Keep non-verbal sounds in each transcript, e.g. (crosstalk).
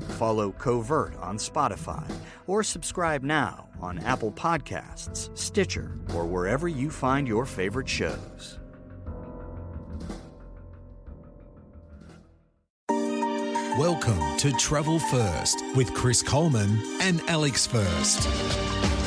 Follow Covert on Spotify or subscribe now on Apple Podcasts, Stitcher, or wherever you find your favorite shows. Welcome to Travel First with Chris Coleman and Alex First.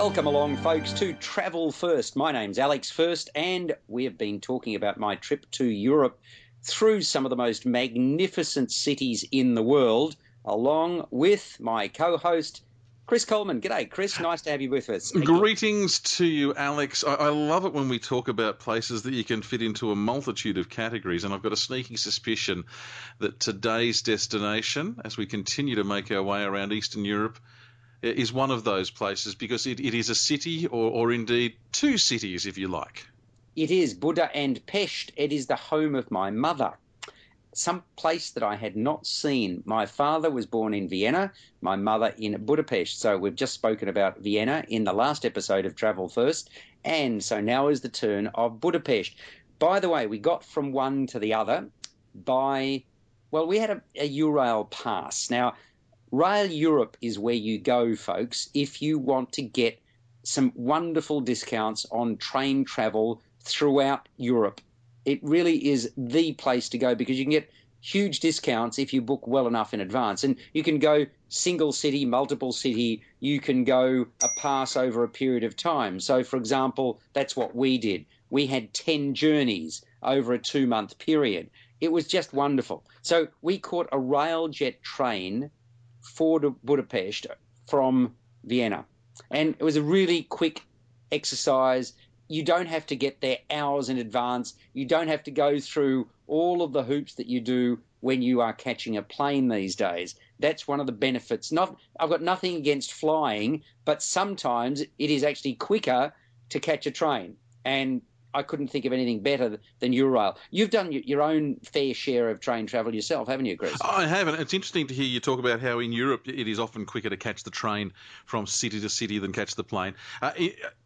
Welcome along, folks, to Travel First. My name's Alex First, and we have been talking about my trip to Europe through some of the most magnificent cities in the world, along with my co host, Chris Coleman. G'day, Chris. Nice to have you with us. Greetings to you, Alex. I, I, love it when we talk about places that you can fit into a multitude of categories, and I've got a sneaking suspicion that today's destination, as we continue to make our way around Eastern Europe, is one of those places because it, it is a city, or, or indeed two cities, if you like. It is Buda and Pest. It is the home of my mother. Some place that I had not seen. My father was born in Vienna, my mother in Budapest. So we've just spoken about Vienna in the last episode of Travel First. And so now is the turn of Budapest. By the way, we got from one to the other by, well, we had a, a pass. Now, Rail Europe is where you go, folks, if you want to get some wonderful discounts on train travel throughout Europe. It really is the place to go because you can get huge discounts if you book well enough in advance. And you can go single city, multiple city, you can go a pass over a period of time. So, for example, that's what we did. We had 10 journeys over a two month period. It was just wonderful. So, we caught a railjet train for Budapest from Vienna. And it was a really quick exercise. You don't have to get there hours in advance. You don't have to go through all of the hoops that you do when you are catching a plane these days. That's one of the benefits. Not I've got nothing against flying, but sometimes it is actually quicker to catch a train. And I couldn't think of anything better than Eurail. You've done your own fair share of train travel yourself, haven't you, Chris? I haven't. It's interesting to hear you talk about how in Europe it is often quicker to catch the train from city to city than catch the plane. Uh,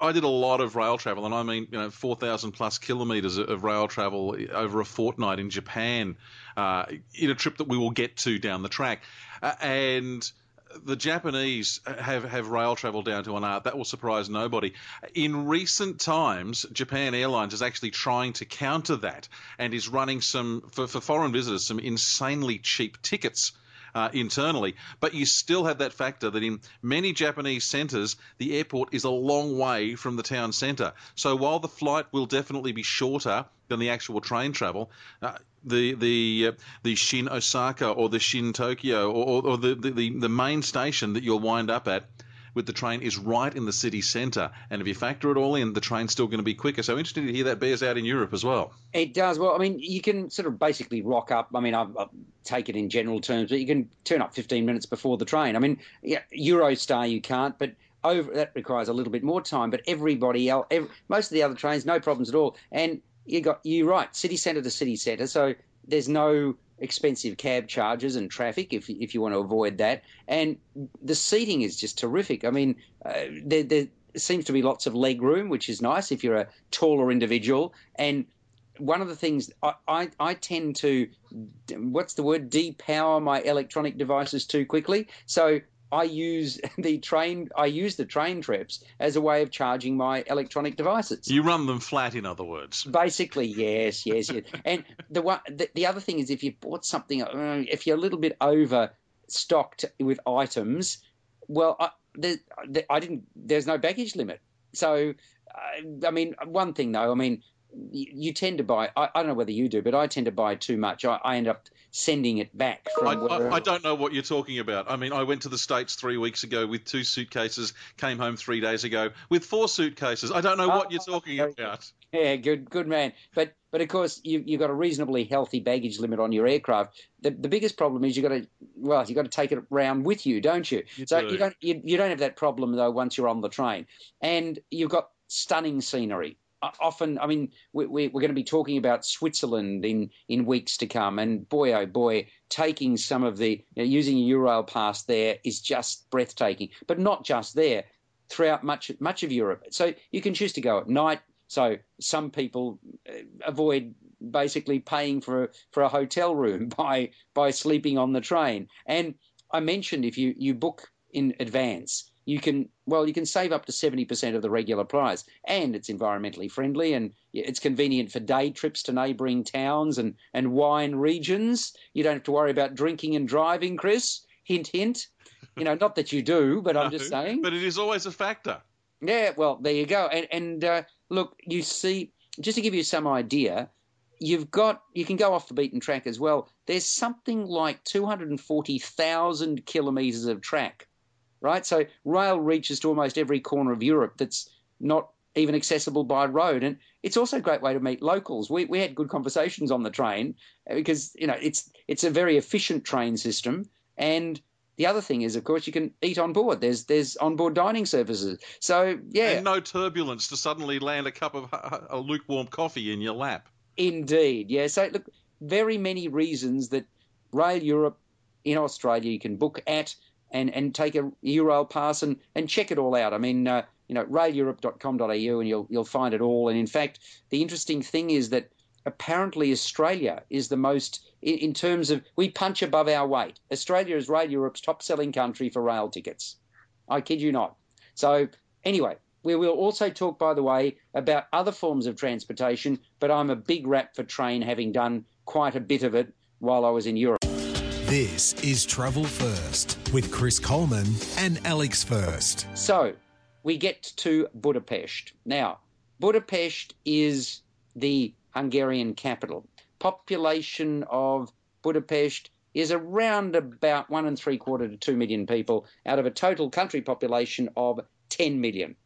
I did a lot of rail travel, and I mean, you know, 4,000 plus kilometres of rail travel over a fortnight in Japan uh, in a trip that we will get to down the track. Uh, and the Japanese have, have rail travel down to an art. That will surprise nobody. In recent times, Japan Airlines is actually trying to counter that and is running some, for, for foreign visitors, some insanely cheap tickets. Uh, internally, but you still have that factor that in many Japanese centres, the airport is a long way from the town centre. So while the flight will definitely be shorter than the actual train travel, uh, the the uh, the Shin Osaka or the Shin Tokyo or, or the, the, the main station that you'll wind up at with the train is right in the city centre. And if you factor it all in, the train's still going to be quicker. So interesting to hear that bears out in Europe as well. It does. Well, I mean, you can sort of basically rock up. I mean, I, I take it in general terms, but you can turn up 15 minutes before the train. I mean, yeah, Eurostar you can't, but over that requires a little bit more time. But everybody else, every, most of the other trains, no problems at all. And you got you right, city centre to city centre. So there's no expensive cab charges and traffic if if you want to avoid that. And the seating is just terrific. I mean, uh, there, there seems to be lots of leg room, which is nice if you're a taller individual. And one of the things I, I, I, tend to, what's the word, depower my electronic devices too quickly. So I use (laughs) the train. I use the train trips as a way of charging my electronic devices. You run them flat, in other words. Basically, yes, yes, yes. (laughs) and the one, the, the other thing is, if you bought something, uh, if you're a little bit overstocked with items, well, I, the, the, I didn't. There's no baggage limit. So, uh, I mean, one thing though, I mean, you, you tend to buy. I, I, don't know whether you do, but I tend to buy too much. I, I end up sending it back from. I. I, I don't know what you're talking about. I mean, I went to the States three weeks ago with two suitcases, came home three days ago with four suitcases. I don't know what you're talking very good. about. Yeah, good, good man. But but of course you you've got a reasonably healthy baggage limit on your aircraft. The the biggest problem is you have got to well you have got to take it around with you, don't you? You so do. you don't you, you don't have that problem though once you're on the train, and you've got stunning scenery. Often, I mean, we, we, we're going to be talking about Switzerland in, in weeks to come, and boy, oh boy, taking some of the you know, using a Eurail pass there is just breathtaking. But not just there, throughout much much of Europe. So you can choose to go at night. So some people uh, avoid basically paying for for a hotel room (laughs) by by sleeping on the train. And I mentioned if you you book in advance, you can well you can save up to seventy percent of the regular price, and it's environmentally friendly and it's convenient for day trips to neighbouring towns and and wine regions. You don't have to worry about drinking and driving, Chris. Hint, hint. You know, not that you do, but I'm (laughs) just saying. But it is always a factor. Yeah, well, there you go. And, and uh, look, you see, just to give you some idea, you've got you can go off the beaten track as well. There's something like 240,000 kilometres of track, right? So rail reaches to almost every corner of Europe that's not even accessible by road, and it's also a great way to meet locals. We we had good conversations on the train uh, because you know it's it's a very efficient train system, and the other thing is, of course, you can eat on board. There's there's onboard dining services. So yeah, And no turbulence to suddenly land a cup of a lukewarm coffee in your lap. Indeed, yeah. So look, very many reasons that Rail Europe in Australia you can book at and, and take a Eurail pass and, and check it all out. I mean, uh, you know, raileurope.com.au and you'll you'll find it all. And in fact, the interesting thing is that apparently Australia is the most in, in terms of we punch above our weight. Australia is Rail Europe's top selling country for rail tickets. I kid you not. So anyway, we will also talk, by the way, about other forms of transportation, but I'm a big rap for train, having done quite a bit of it while I was in Europe. This is Travel First with Chris Coleman and Alex First. So we get to Budapest. Now, Budapest is the Hungarian capital. Population of Budapest is around about one and three quarter to two million people out of a total country population of 10 million.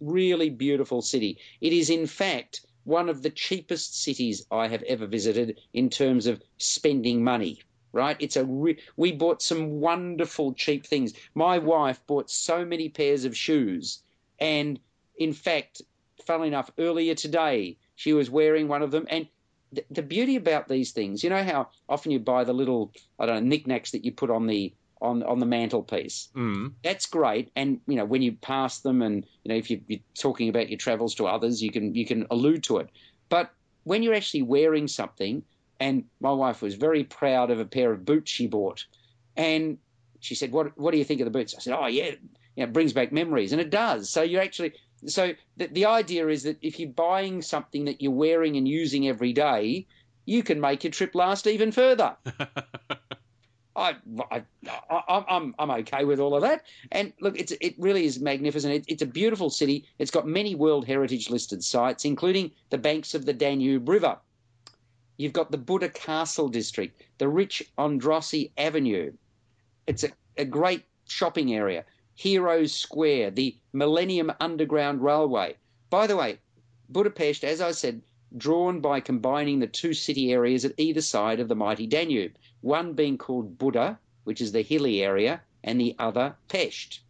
Really beautiful city. It is, in fact, one of the cheapest cities I have ever visited in terms of spending money. Right? It's a re- we bought some wonderful cheap things. My wife bought so many pairs of shoes, and in fact, funnily enough, earlier today she was wearing one of them. And the, the beauty about these things, you know how often you buy the little I don't know knickknacks that you put on the on on the mantelpiece Mm. that's great. And you know, when you pass them, and you know, if you, you're talking about your travels to others, you can you can allude to it. But when you're actually wearing something, and my wife was very proud of a pair of boots she bought, and she said, "What what do you think of the boots?" I said, "Oh yeah, you know, it brings back memories," and it does. So you're actually so the, the idea is that if you're buying something that you're wearing and using every day, you can make your trip last even further. (laughs) I, I, I, I'm, I'm okay with all of that. And look, it's, it really is magnificent. It, it's a beautiful city. It's got many World Heritage listed sites, including the banks of the Danube River. You've got the Buda Castle district, the rich Andrassy Avenue. It's a, a great shopping area. Heroes Square, the Millennium Underground Railway. By the way, Budapest, as I said, drawn by combining the two city areas at either side of the mighty Danube, one being called Buda, which is the hilly area, and the other Pest.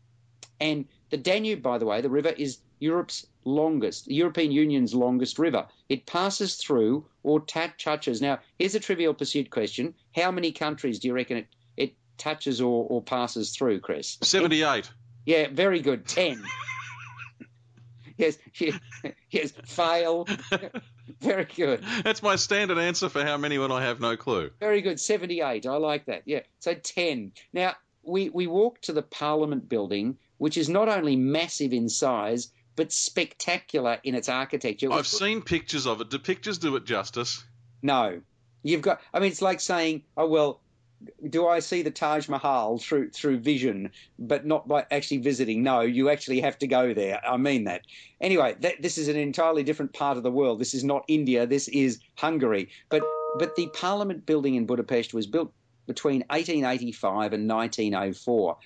And the Danube, by the way, the river is Europe's longest, the European Union's longest river. It passes through or touches. Now, here's a trivial pursuit question. How many countries do you reckon it, it touches or, or passes through, Chris? 78. Yeah, very good. 10. (laughs) yes, yes, yes, fail. (laughs) very good. That's my standard answer for how many when I have no clue. Very good. 78. I like that. Yeah. So 10. Now, we, we walked to the Parliament building, which is not only massive in size, but spectacular in its architecture. I've seen pictures of it. Do pictures do it justice? No. You've got, I mean, it's like saying, oh, well, do I see the Taj Mahal through through vision, but not by actually visiting? No, you actually have to go there. I mean that. Anyway, that, this is an entirely different part of the world. This is not India. This is Hungary. But but the Parliament building in Budapest was built between 1885 and 1904.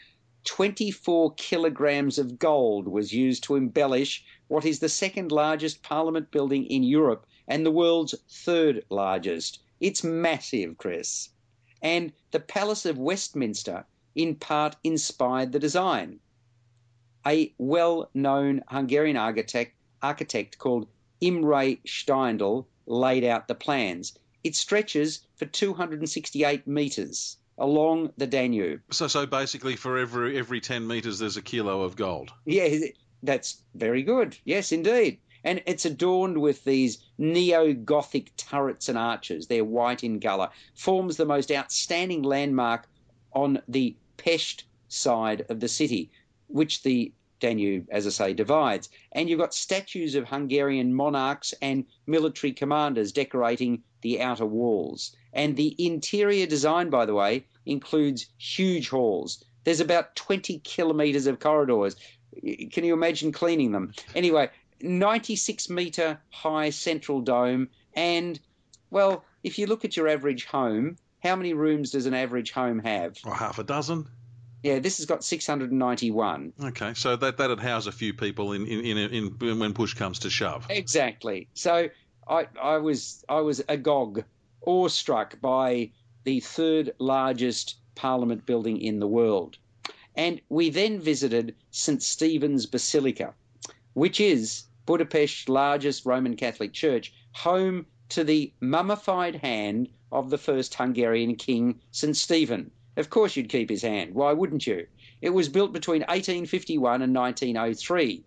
24 kilograms of gold was used to embellish what is the second largest Parliament building in Europe and the world's third largest. It's massive, Chris. And the Palace of Westminster, in part, inspired the design. A well known Hungarian architect, architect called Imre Steindl laid out the plans. It stretches for 268 metres along the Danube. So, so basically, for every every 10 metres, there's a kilo of gold. Yeah, that's very good. Yes, indeed and it's adorned with these neo Gothic turrets and arches. They're white in colour, forms the most outstanding landmark on the Pest side of the city, which the Danube, as I say, divides. And you've got statues of Hungarian monarchs and military commanders decorating the outer walls. And the interior design, by the way, includes huge halls. There's about 20 kilometres of corridors. Can you imagine cleaning them? Anyway, 96 metre high central dome. And, well, if you look at your average home, how many rooms does an average home have? Or half a dozen? Yeah, this has got 691. Okay, so that that'd house a few people in in, in, in when push comes to shove. Exactly. So I I was I was agog, awestruck by the third largest parliament building in the world, and we then visited St Stephen's Basilica, which is Budapest's largest Roman Catholic church, home to the mummified hand of the first Hungarian king, St. Stephen. Of course, you'd keep his hand. Why wouldn't you? It was built between 1851 and 1903.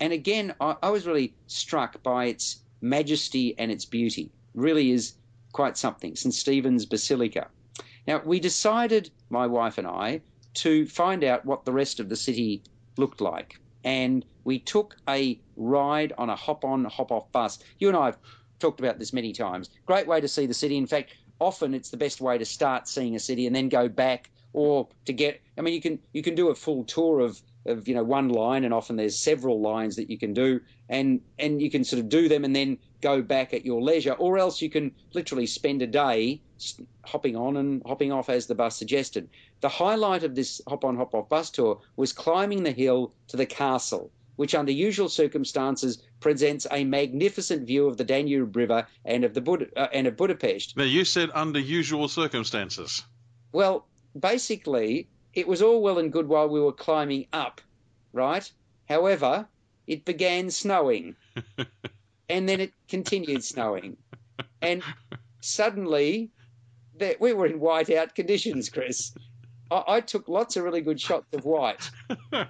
And again, I, I was really struck by its majesty and its beauty. Really is quite something. St. Stephen's Basilica. Now, we decided, my wife and I, to find out what the rest of the city looked like and we took a ride on a hop on, hop off bus. You and I have talked about this many times. Great way to see the city. In fact, often it's the best way to start seeing a city and then go back or to get I mean you can you can do a full tour of of you know one line and often there's several lines that you can do and and you can sort of do them and then go back at your leisure or else you can literally spend a day hopping on and hopping off as the bus suggested the highlight of this hop on hop off bus tour was climbing the hill to the castle which under usual circumstances presents a magnificent view of the Danube River and of the Bud- uh, and of Budapest. Now you said under usual circumstances. Well, basically, it was all well and good while we were climbing up, right? However, it began snowing. (laughs) and then it continued snowing. And suddenly, we were in whiteout conditions, Chris. I, I, took lots of really good shots of white. (laughs)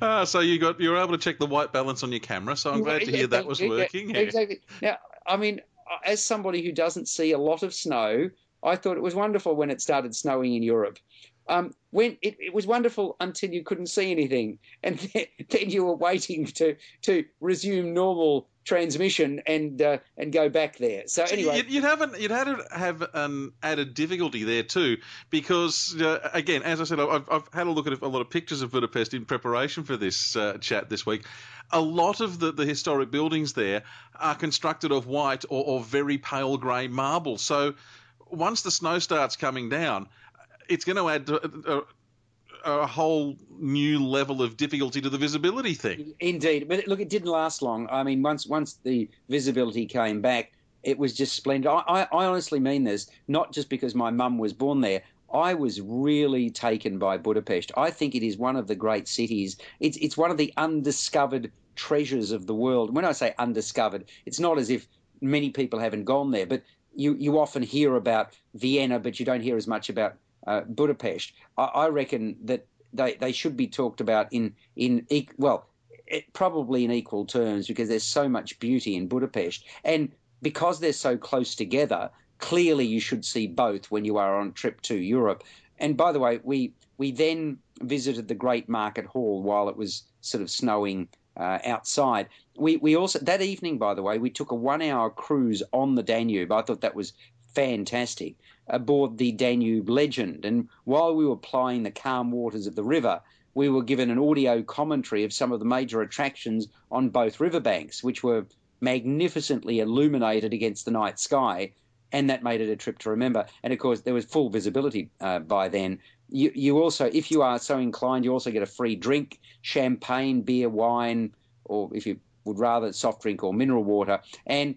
ah, so you got you were able to check the white balance on your camera. So I'm glad to hear that was working. Yeah, exactly. Now, I mean, as somebody who doesn't see a lot of snow, I thought it was wonderful when it started snowing in Europe. Um, when it, it, was wonderful until you couldn't see anything, (laughs) and then, then you were waiting to to resume normal transmission and uh, and go back there. So anyway, you'd, you'd have an, you'd had to have an added difficulty there too, because uh, again, as I said, I've, I've had a look at a lot of pictures of Budapest in preparation for this uh, chat this week. A lot of the, the historic buildings there are constructed of white or, or very pale grey marble. So once the snow starts coming down, it's going to add a, a, a, whole new level of difficulty to the visibility thing. Indeed, but look, it didn't last long. I mean, once once the visibility came back, it was just splendid. I, I, I honestly mean this, not just because my mum was born there. I was really taken by Budapest. I think it is one of the great cities. It's it's one of the undiscovered treasures of the world. When I say undiscovered, it's not as if many people haven't gone there, but you, you often hear about Vienna, but you don't hear as much about uh, Budapest. I, I, reckon that they, they should be talked about in in well, it, probably in equal terms because there's so much beauty in Budapest, and because they're so close together, clearly you should see both when you are on a trip to Europe. And by the way, we we then visited the Great Market Hall while it was sort of snowing uh, outside. We we also that evening, by the way, we took a one-hour cruise on the Danube. I thought that was fantastic aboard the Danube Legend, and while we were plying the calm waters of the river, we were given an audio commentary of some of the major attractions on both riverbanks, which were magnificently illuminated against the night sky. and that made it a trip to remember. And of course, there was full visibility uh, by then. You, you also, if you are so inclined, you also get a free drink, champagne, beer, wine, or if you would rather soft drink or mineral water, and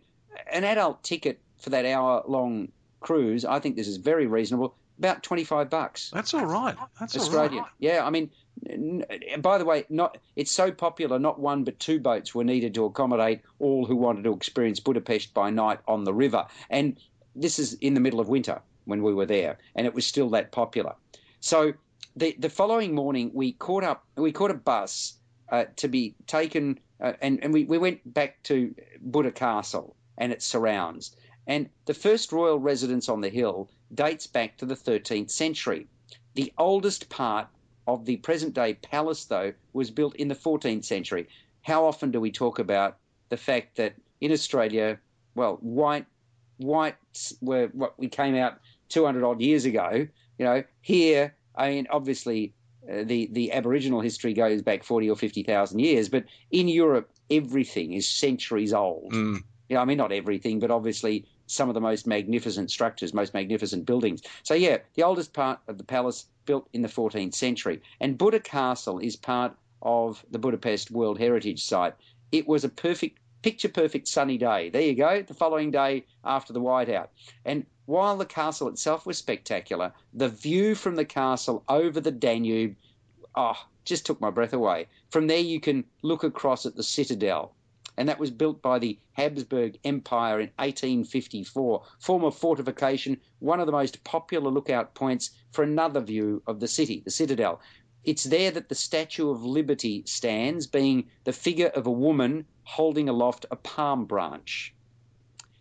an adult ticket for that hour long cruise. I think this is very reasonable. About twenty five bucks. That's all right. That's Australian. all right. Yeah, I mean, n- by the way, not it's so popular. Not one but two boats were needed to accommodate all who wanted to experience Budapest by night on the river. And this is in the middle of winter when we were there, and it was still that popular. So the the following morning, we caught up. We caught a bus uh, to be taken, uh, and and we, we went back to Buda Castle and its surrounds. And the first royal residence on the hill dates back to the 13th century. The oldest part of the present day palace, though, was built in the 14th century. How often do we talk about the fact that in Australia, well, white whites were what we came out 200 odd years ago. You know, here, I mean, obviously, uh, the the Aboriginal history goes back 40 or 50,000 years, but in Europe, everything is centuries old. Mm. You know, I mean, not everything, but obviously some of the most magnificent structures, most magnificent buildings. So, yeah, the oldest part of the palace built in the 14th century. And Buda Castle is part of the Budapest World Heritage Site. It was a perfect, picture perfect sunny day. There you go, the following day after the whiteout. And while the castle itself was spectacular, the view from the castle over the Danube, oh, just took my breath away. From there, you can look across at the citadel and that was built by the Habsburg Empire in 1854. Former fortification, one of the most popular lookout points for another view of the city, the citadel. It's there that the Statue of Liberty stands, being the figure of a woman holding aloft a palm branch.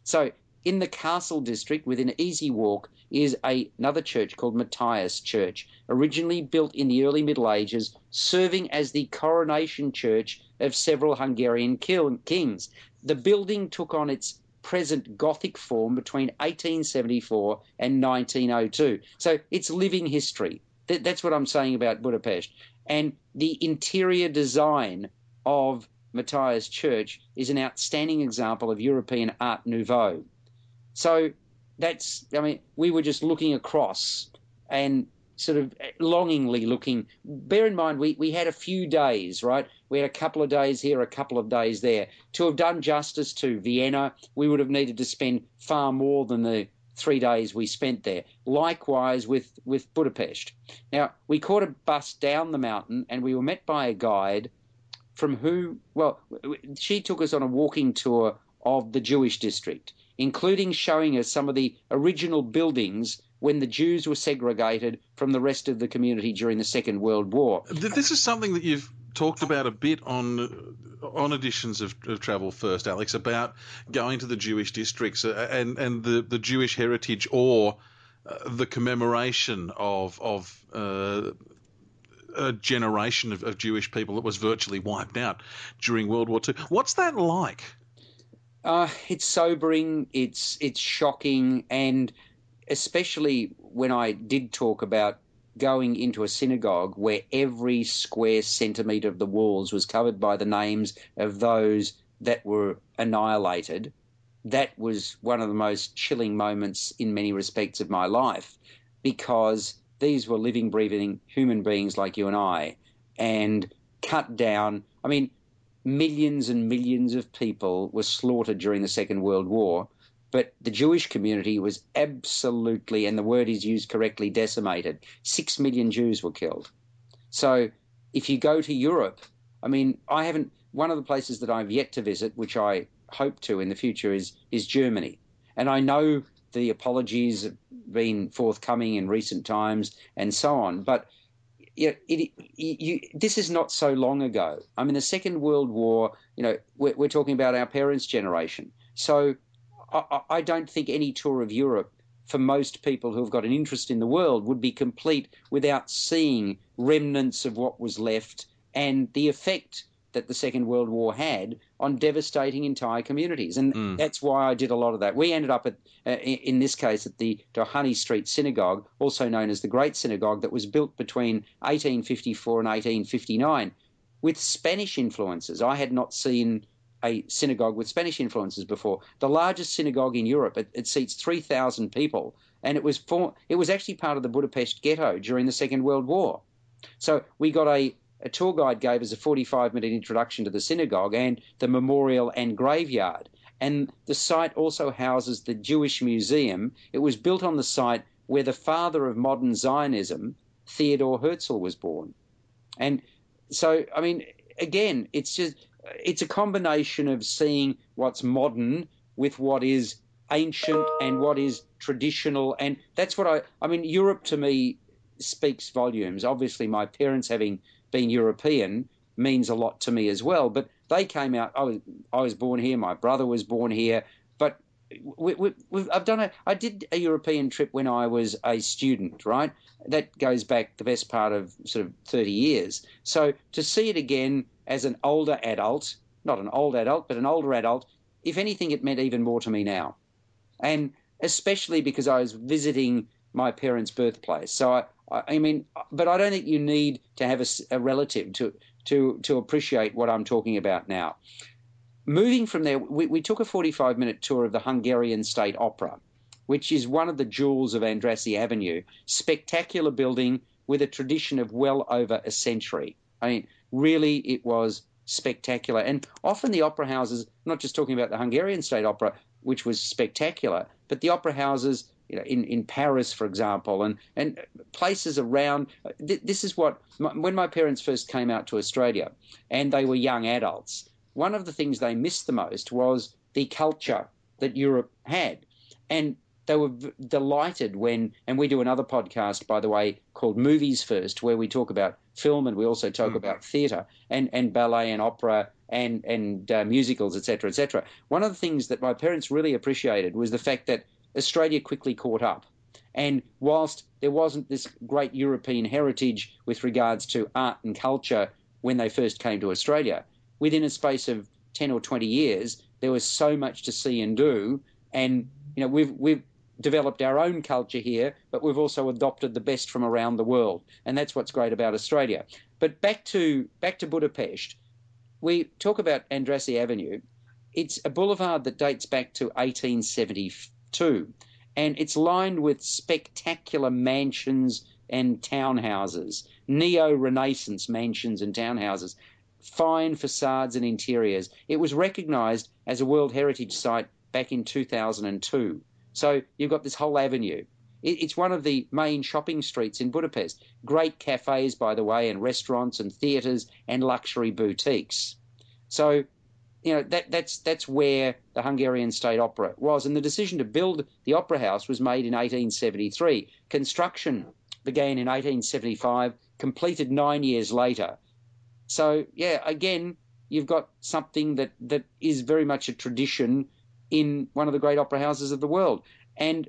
So, in the castle district, within easy walk, is a, another church called Matthias Church, originally built in the early Middle Ages, serving as the coronation church of several Hungarian kings. The building took on its present Gothic form between 1874 and 1902. So it's living history. That's what I'm saying about Budapest. And the interior design of Matthias Church is an outstanding example of European Art Nouveau. So that's, I mean, we were just looking across and sort of longingly looking. Bear in mind, we, we had a few days, right? We had a couple of days here, a couple of days there. To have done justice to Vienna, we would have needed to spend far more than the three days we spent there. Likewise with, with Budapest. Now, we caught a bus down the mountain and we were met by a guide from who, well, she took us on a walking tour of the Jewish district including showing us some of the original buildings when the Jews were segregated from the rest of the community during the Second World War. This is something that you've talked about a bit on on editions of, of, Travel First, Alex, about going to the Jewish districts uh, and and the, the Jewish heritage or uh, the commemoration of of uh, a generation of, of Jewish people that was virtually wiped out during World War II. What's that like? Uh, it's sobering. It's it's shocking, and especially when I did talk about going into a synagogue where every square centimetre of the walls was covered by the names of those that were annihilated. That was one of the most chilling moments in many respects of my life because these were living, breathing human beings like you and I, and cut down. I mean, millions and millions of people were slaughtered during the Second World War, but the Jewish community was absolutely, and the word is used correctly, decimated. Six million Jews were killed. So if you go to Europe, I mean, I haven't, one of the places that I've yet to visit, which I hope to in the future, is, is Germany. And I know the apologies have been forthcoming in recent times and so on, but you know, it, you, this is not so long ago. I mean, the Second World War, you know, we're, we're talking about our parents' generation. So I, I don't think any tour of Europe for most people who have got an interest in the world would be complete without seeing remnants of what was left and the effect that the Second World War had on devastating entire communities. And mm. that's why I did a lot of that. We ended up at, uh, in this case, at the Dohány Street Synagogue, also known as the Great Synagogue, that was built between 1854 and 1859 with Spanish influences. I had not seen a synagogue with Spanish influences before. The largest synagogue in Europe. It, it seats 3,000 people, and it was for, it was actually part of the Budapest ghetto during the Second World War. So we got a, a tour guide gave us a 45 minute introduction to the synagogue and the memorial and graveyard. And the site also houses the Jewish Museum. It was built on the site where the father of modern Zionism, Theodore Herzl, was born. And so, I mean, again, it's just it's a combination of seeing what's modern with what is ancient and what is traditional, and that's what I. I mean, Europe to me speaks volumes. Obviously, my parents having been European means a lot to me as well. But they came out. I was, I was born here. My brother was born here. But we, we, I've done a. I did a European trip when I was a student. Right, that goes back the best part of sort of thirty years. So to see it again as an older adult, not an old adult, but an older adult, if anything, it meant even more to me now. And especially because I was visiting my parents' birthplace. So I, I mean, but I don't think you need to have a, a, relative to to to appreciate what I'm talking about now. Moving from there, we, we took a 45 minute tour of the Hungarian State Opera, which is one of the jewels of Andrassy Avenue. Spectacular building with a tradition of well over a century. I mean, really, it was spectacular. And often the opera houses, I'm not just talking about the Hungarian State Opera, which was spectacular, but the opera houses you know, in, in Paris, for example, and, and places around. This is what, when my parents first came out to Australia and they were young adults, one of the things they missed the most was the culture that Europe had. And they were v- delighted when, and we do another podcast, by the way, called Movies First, where we talk about film and we also talk mm. about theatre and, and ballet and opera and and uh, musicals, etc., etc. One of the things that my parents really appreciated was the fact that Australia quickly caught up. And whilst there wasn't this great European heritage with regards to art and culture when they first came to Australia, within a space of 10 or 20 years, there was so much to see and do. And, you know, we've, we've developed our own culture here, but we've also adopted the best from around the world. And that's what's great about Australia. But back to, back to Budapest, we talk about Andrassy Avenue. It's a boulevard that dates back to 1872, and it's lined with spectacular mansions and townhouses, neo Renaissance mansions and townhouses, fine facades and interiors. It was recognised as a World Heritage Site back in 2002. So you've got this whole avenue. It's one of the main shopping streets in Budapest. Great cafes, by the way, and restaurants and theatres and luxury boutiques. So, you know, that, that's, that's where the Hungarian State Opera was. And the decision to build the Opera House was made in 1873. Construction began in 1875, completed nine years later. So, yeah, again, you've got something that, that is very much a tradition in one of the great opera houses of the world. And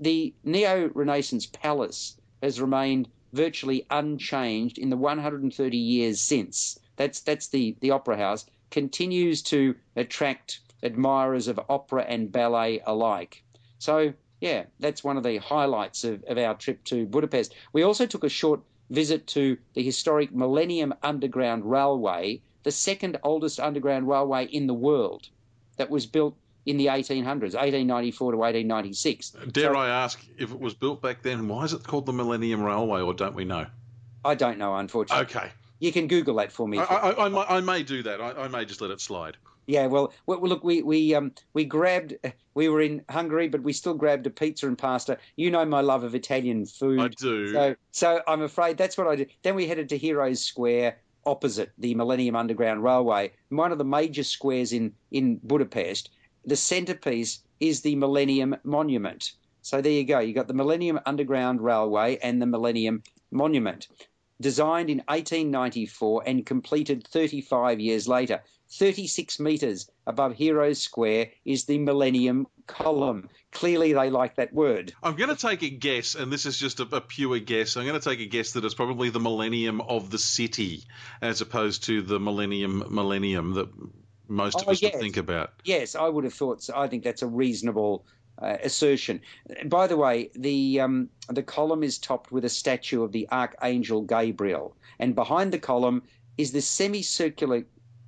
the Neo Renaissance Palace has remained virtually unchanged in the 130 years since. That's that's the the opera house continues to attract admirers of opera and ballet alike. So yeah, that's one of the highlights of, of our trip to Budapest. We also took a short visit to the historic Millennium Underground Railway, the second oldest underground railway in the world, that was built in the 1800s, 1894 to 1896. Dare so, I ask, if it was built back then, why is it called the Millennium Railway, or don't we know? I don't know, unfortunately. Okay. You can Google that for me. I, I, I, may, I may, do that. I, may just let it slide. Yeah, well, well, look, we we um we grabbed. We were in Hungary, but we still grabbed a pizza and pasta. You know my love of Italian food. I do. So, so I'm afraid that's what I did. Then we headed to Heroes Square, opposite the Millennium Underground Railway, one of the major squares in in Budapest the centerpiece is the Millennium Monument. So there you go. You got the Millennium Underground Railway and the Millennium Monument, designed in 1894 and completed 35 years later. 36 metres above Heroes Square is the Millennium Column. Clearly, they like that word. I'm going to take a guess, and this is just a, a, pure guess. I'm going to take a guess that it's probably the Millennium of the City, as opposed to the Millennium Millennium that most of oh, us yes. would think about. Yes, I would have thought. So. I think that's a reasonable uh, assertion. By the way, the um, the column is topped with a statue of the Archangel Gabriel, and behind the column is the semicircular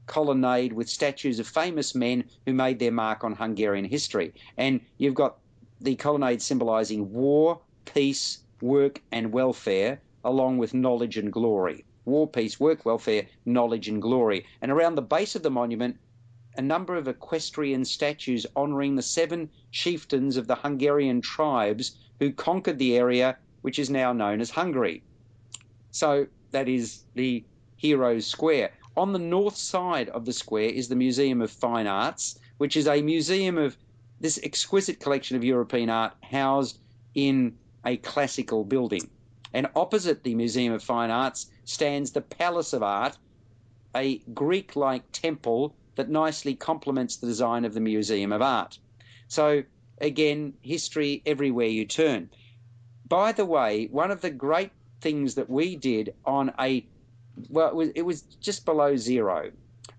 colonnade with statues of famous men who made their mark on Hungarian history. And you've got the colonnade symbolising war, peace, work, and welfare, along with knowledge and glory. War, peace, work, welfare, knowledge, and glory. And around the base of the monument, a number of equestrian statues honouring the seven chieftains of the Hungarian tribes who conquered the area which is now known as Hungary. So that is the Heroes Square. On the north side of the square is the Museum of Fine Arts, which is a museum of this exquisite collection of European art housed in a classical building. And opposite the Museum of Fine Arts stands the Palace of Art, a Greek like temple that nicely complements the design of the Museum of Art. So, again, history everywhere you turn. By the way, one of the great things that we did on a well, it was, it was just below zero.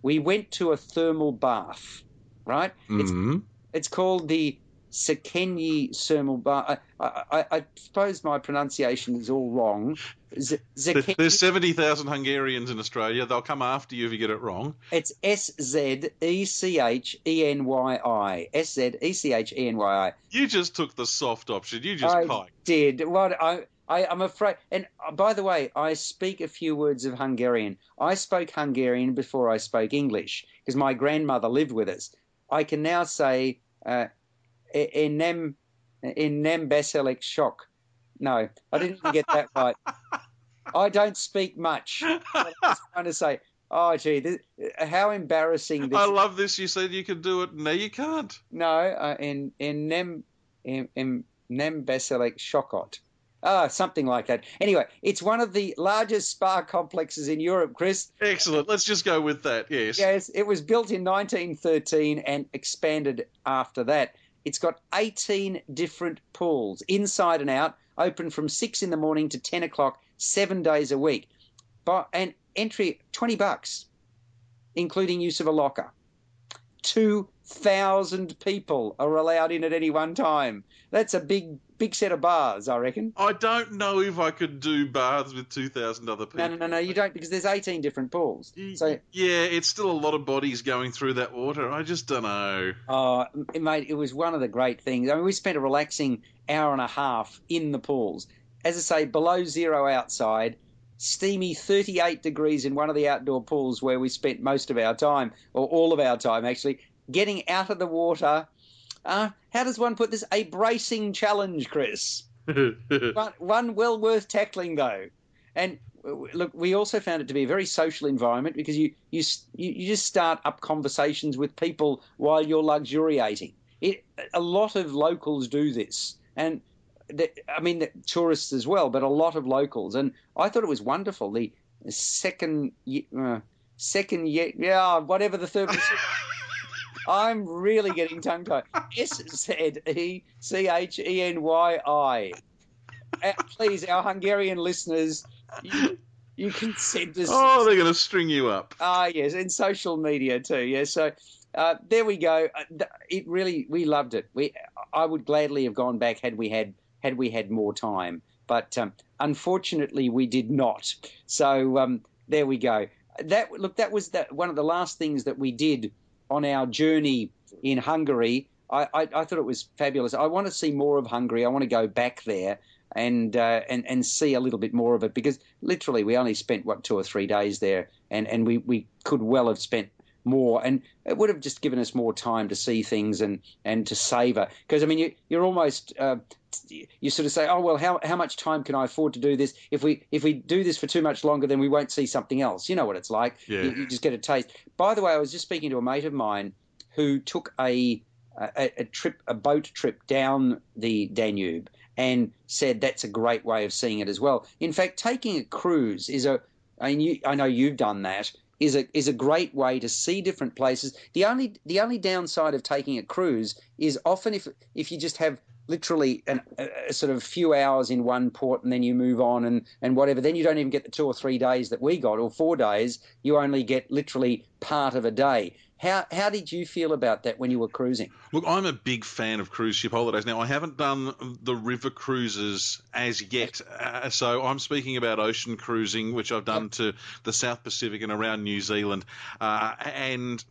We went to a thermal bath, right? Mm-hmm. It's, it's called the Sekenyi thermal. I, I, I, suppose my pronunciation is all wrong. Z- There's 70,000 Hungarians in Australia. They'll come after you if you get it wrong. it's S Z E C H E N Y I. S Z E C H E N Y I. You just took the soft option. You just I piked. did. What I, I I'm afraid. And uh, by the way, I speak a few words of Hungarian. I spoke Hungarian before I spoke English because my grandmother lived with us. I can now say uh, "enem enem beselek shock." No, I didn't get that (laughs) right. I don't speak much. I was trying to say. Oh, gee, this, how embarrassing this I love this. You said you could do it. No, you can't. No, uh, in in Nem in, in Nem Beselek Shokot. Ah, something like that. Anyway, it's one of the largest spa complexes in Europe, Chris. Excellent. Let's just go with that. Yes. Yes, it was built in 1913 and expanded after that. It's got 18 different pools, inside and out, open from 6 in the morning to 10 o'clock, seven days a week. And entry, 20 bucks, including use of a locker. 2,000 people are allowed in at any one time. That's a big, big set of bars, I reckon. I don't know if I could do baths with 2,000 other people. No, no, no, no, you don't, because there's 18 different pools. So, yeah, it's still a lot of bodies going through that water. I just don't know. Oh, mate, it was one of the great things. I mean, we spent a relaxing hour and a half in the pools. As I say, below zero outside, steamy 38 degrees in one of the outdoor pools where we spent most of our time, or all of our time actually, getting out of the water. Uh, how does one put this? A bracing challenge, Chris. (laughs) one, one well worth tackling though and look we also found it to be a very social environment because you you you, just start up conversations with people while you're luxuriating it, a lot of locals do this and the, i mean the tourists as well but a lot of locals and i thought it was wonderful the second uh, second ye- yeah whatever the third (laughs) was I'm really getting tongue tied. S Z E C H E N Y I. Uh, Please, our Hungarian listeners, you, you can send us. oh, they're going to string you up. Ah, yes, and social media too. Yeah, so uh, there we go. Uh, It really, we loved it. We, I would gladly have gone back had we had had we had more time, but um, unfortunately, we did not. So um, there we go. That look, that was the, one of the last things that we did on our journey in Hungary. I, I, I thought it was fabulous. I want to see more of Hungary. I want to go back there and uh, and and see a little bit more of it because literally we only spent what two or three days there, and and we we could well have spent more, and it would have just given us more time to see things and and to savor. Because I mean, you you're almost uh, you sort of say, oh well, how how much time can I afford to do this? If we if we do this for too much longer, then we won't see something else. You know what it's like. Yeah. You, you just get a taste. By the way, I was just speaking to a mate of mine who took a a, a trip, a boat trip down the Danube, and said that's a great way of seeing it as well. In fact, taking a cruise is a, I mean, you, I know you've done that, is a is a great way to see different places. The only the only downside of taking a cruise is often if if you just have literally an, a, a sort of few hours in one port and then you move on and, and whatever. Then you don't even get the two or three days that we got, or four days. You only get literally part of a day. How how did you feel about that when you were cruising? Look, I'm a big fan of cruise ship holidays. Now, I haven't done the river cruises as yet, uh, so I'm speaking about ocean cruising, which I've done to the South Pacific and around New Zealand, uh, and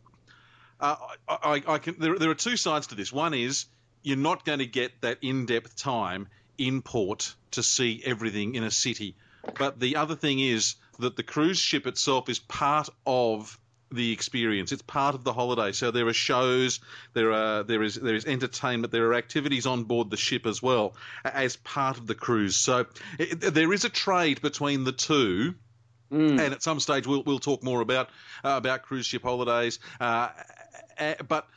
uh, I, I, can. There, there are two sides to this. One is you're not going to get that in-depth time in port to see everything in a city, but the other thing is that the cruise ship itself is part of the experience. It's part of the holiday. So there are shows, there are there is there is entertainment, there are activities on board the ship as well as part of the cruise. So it, there is a trade between the two. Mm. And at some stage, we'll we'll talk more about uh, about cruise ship holidays. Uh, but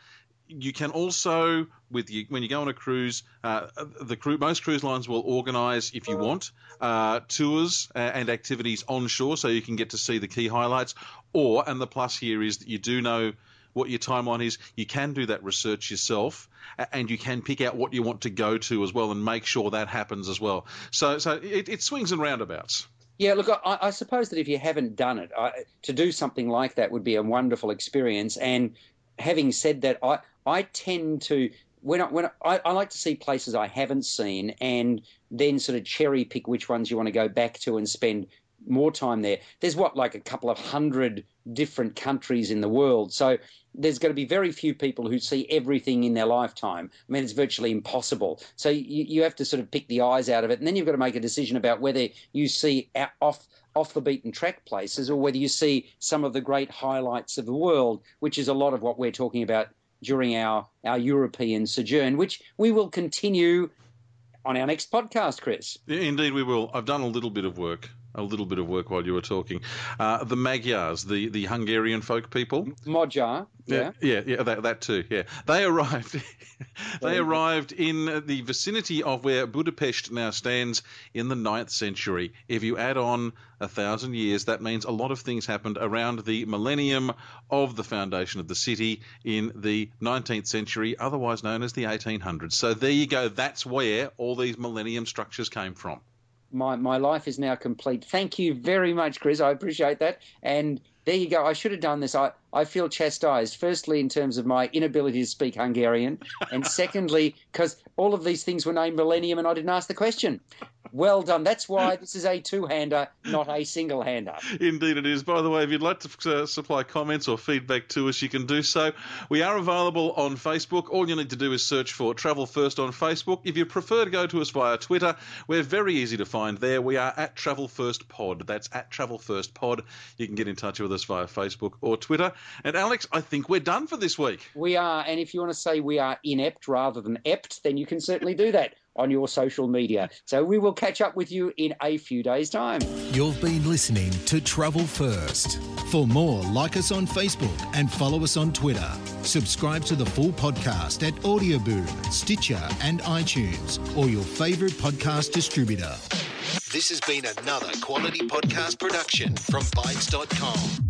you can also with you when you go on a cruise, uh, the cru- most cruise lines will organise if you want uh, tours and activities on shore, so you can get to see the key highlights. Or and the plus here is that you do know what your timeline is. You can do that research yourself, and you can pick out what you want to go to as well, and make sure that happens as well. So so it, it swings and roundabouts. Yeah, look, I, I, suppose that if you haven't done it, I, to do something like that would be a wonderful experience. And having said that, I I tend to when I, when I, I, like to see places I haven't seen and then sort of cherry pick which ones you want to go back to and spend more time there. There's what like a couple of hundred different countries in the world, so there's going to be very few people who see everything in their lifetime. I mean, it's virtually impossible. So you, you have to sort of pick the eyes out of it, and then you've got to make a decision about whether you see off off the beaten track places or whether you see some of the great highlights of the world, which is a lot of what we're talking about during our, our European sojourn, which we will continue on our next podcast, Chris. Indeed, we will. I've done a little bit of work a little bit of work while you were talking. Uh, the Magyars, the, the Hungarian folk people. Magyar, yeah, yeah, yeah, that, that too. Yeah, they arrived. (laughs) they arrived in the vicinity of where Budapest now stands in the 9th century. If you add on a thousand years, that means a lot of things happened around the millennium of the foundation of the city in the 19th century, otherwise known as the 1800s. So there you go. That's where all these millennium structures came from my, my life is now complete. Thank you very much, Chris. I appreciate that. And there you go. I should have done this. I, I feel chastised, firstly, in terms of my inability to speak Hungarian, and (laughs) secondly, because all of these things were named Millennium and I didn't ask the question. Well done. That's why this is a two hander, not a single hander. Indeed, it is. By the way, if you'd like to uh, supply comments or feedback to us, you can do so. We are available on Facebook. All you need to do is search for Travel First on Facebook. If you prefer to go to us via Twitter, we're very easy to find there. We are at Travel First Pod. That's at Travel First Pod. You can get in touch with us via Facebook or Twitter. And Alex, I think we're done for this week. We are. And if you want to say we are inept rather than ept, then you can certainly do that on your social media. So we will catch up with you in a few days' time. You've been listening to Travel First. For more, like us on Facebook and follow us on Twitter. Subscribe to the full podcast at Audioboom, Stitcher, and iTunes, or your favourite podcast distributor. This has been another quality podcast production from Bytes.com.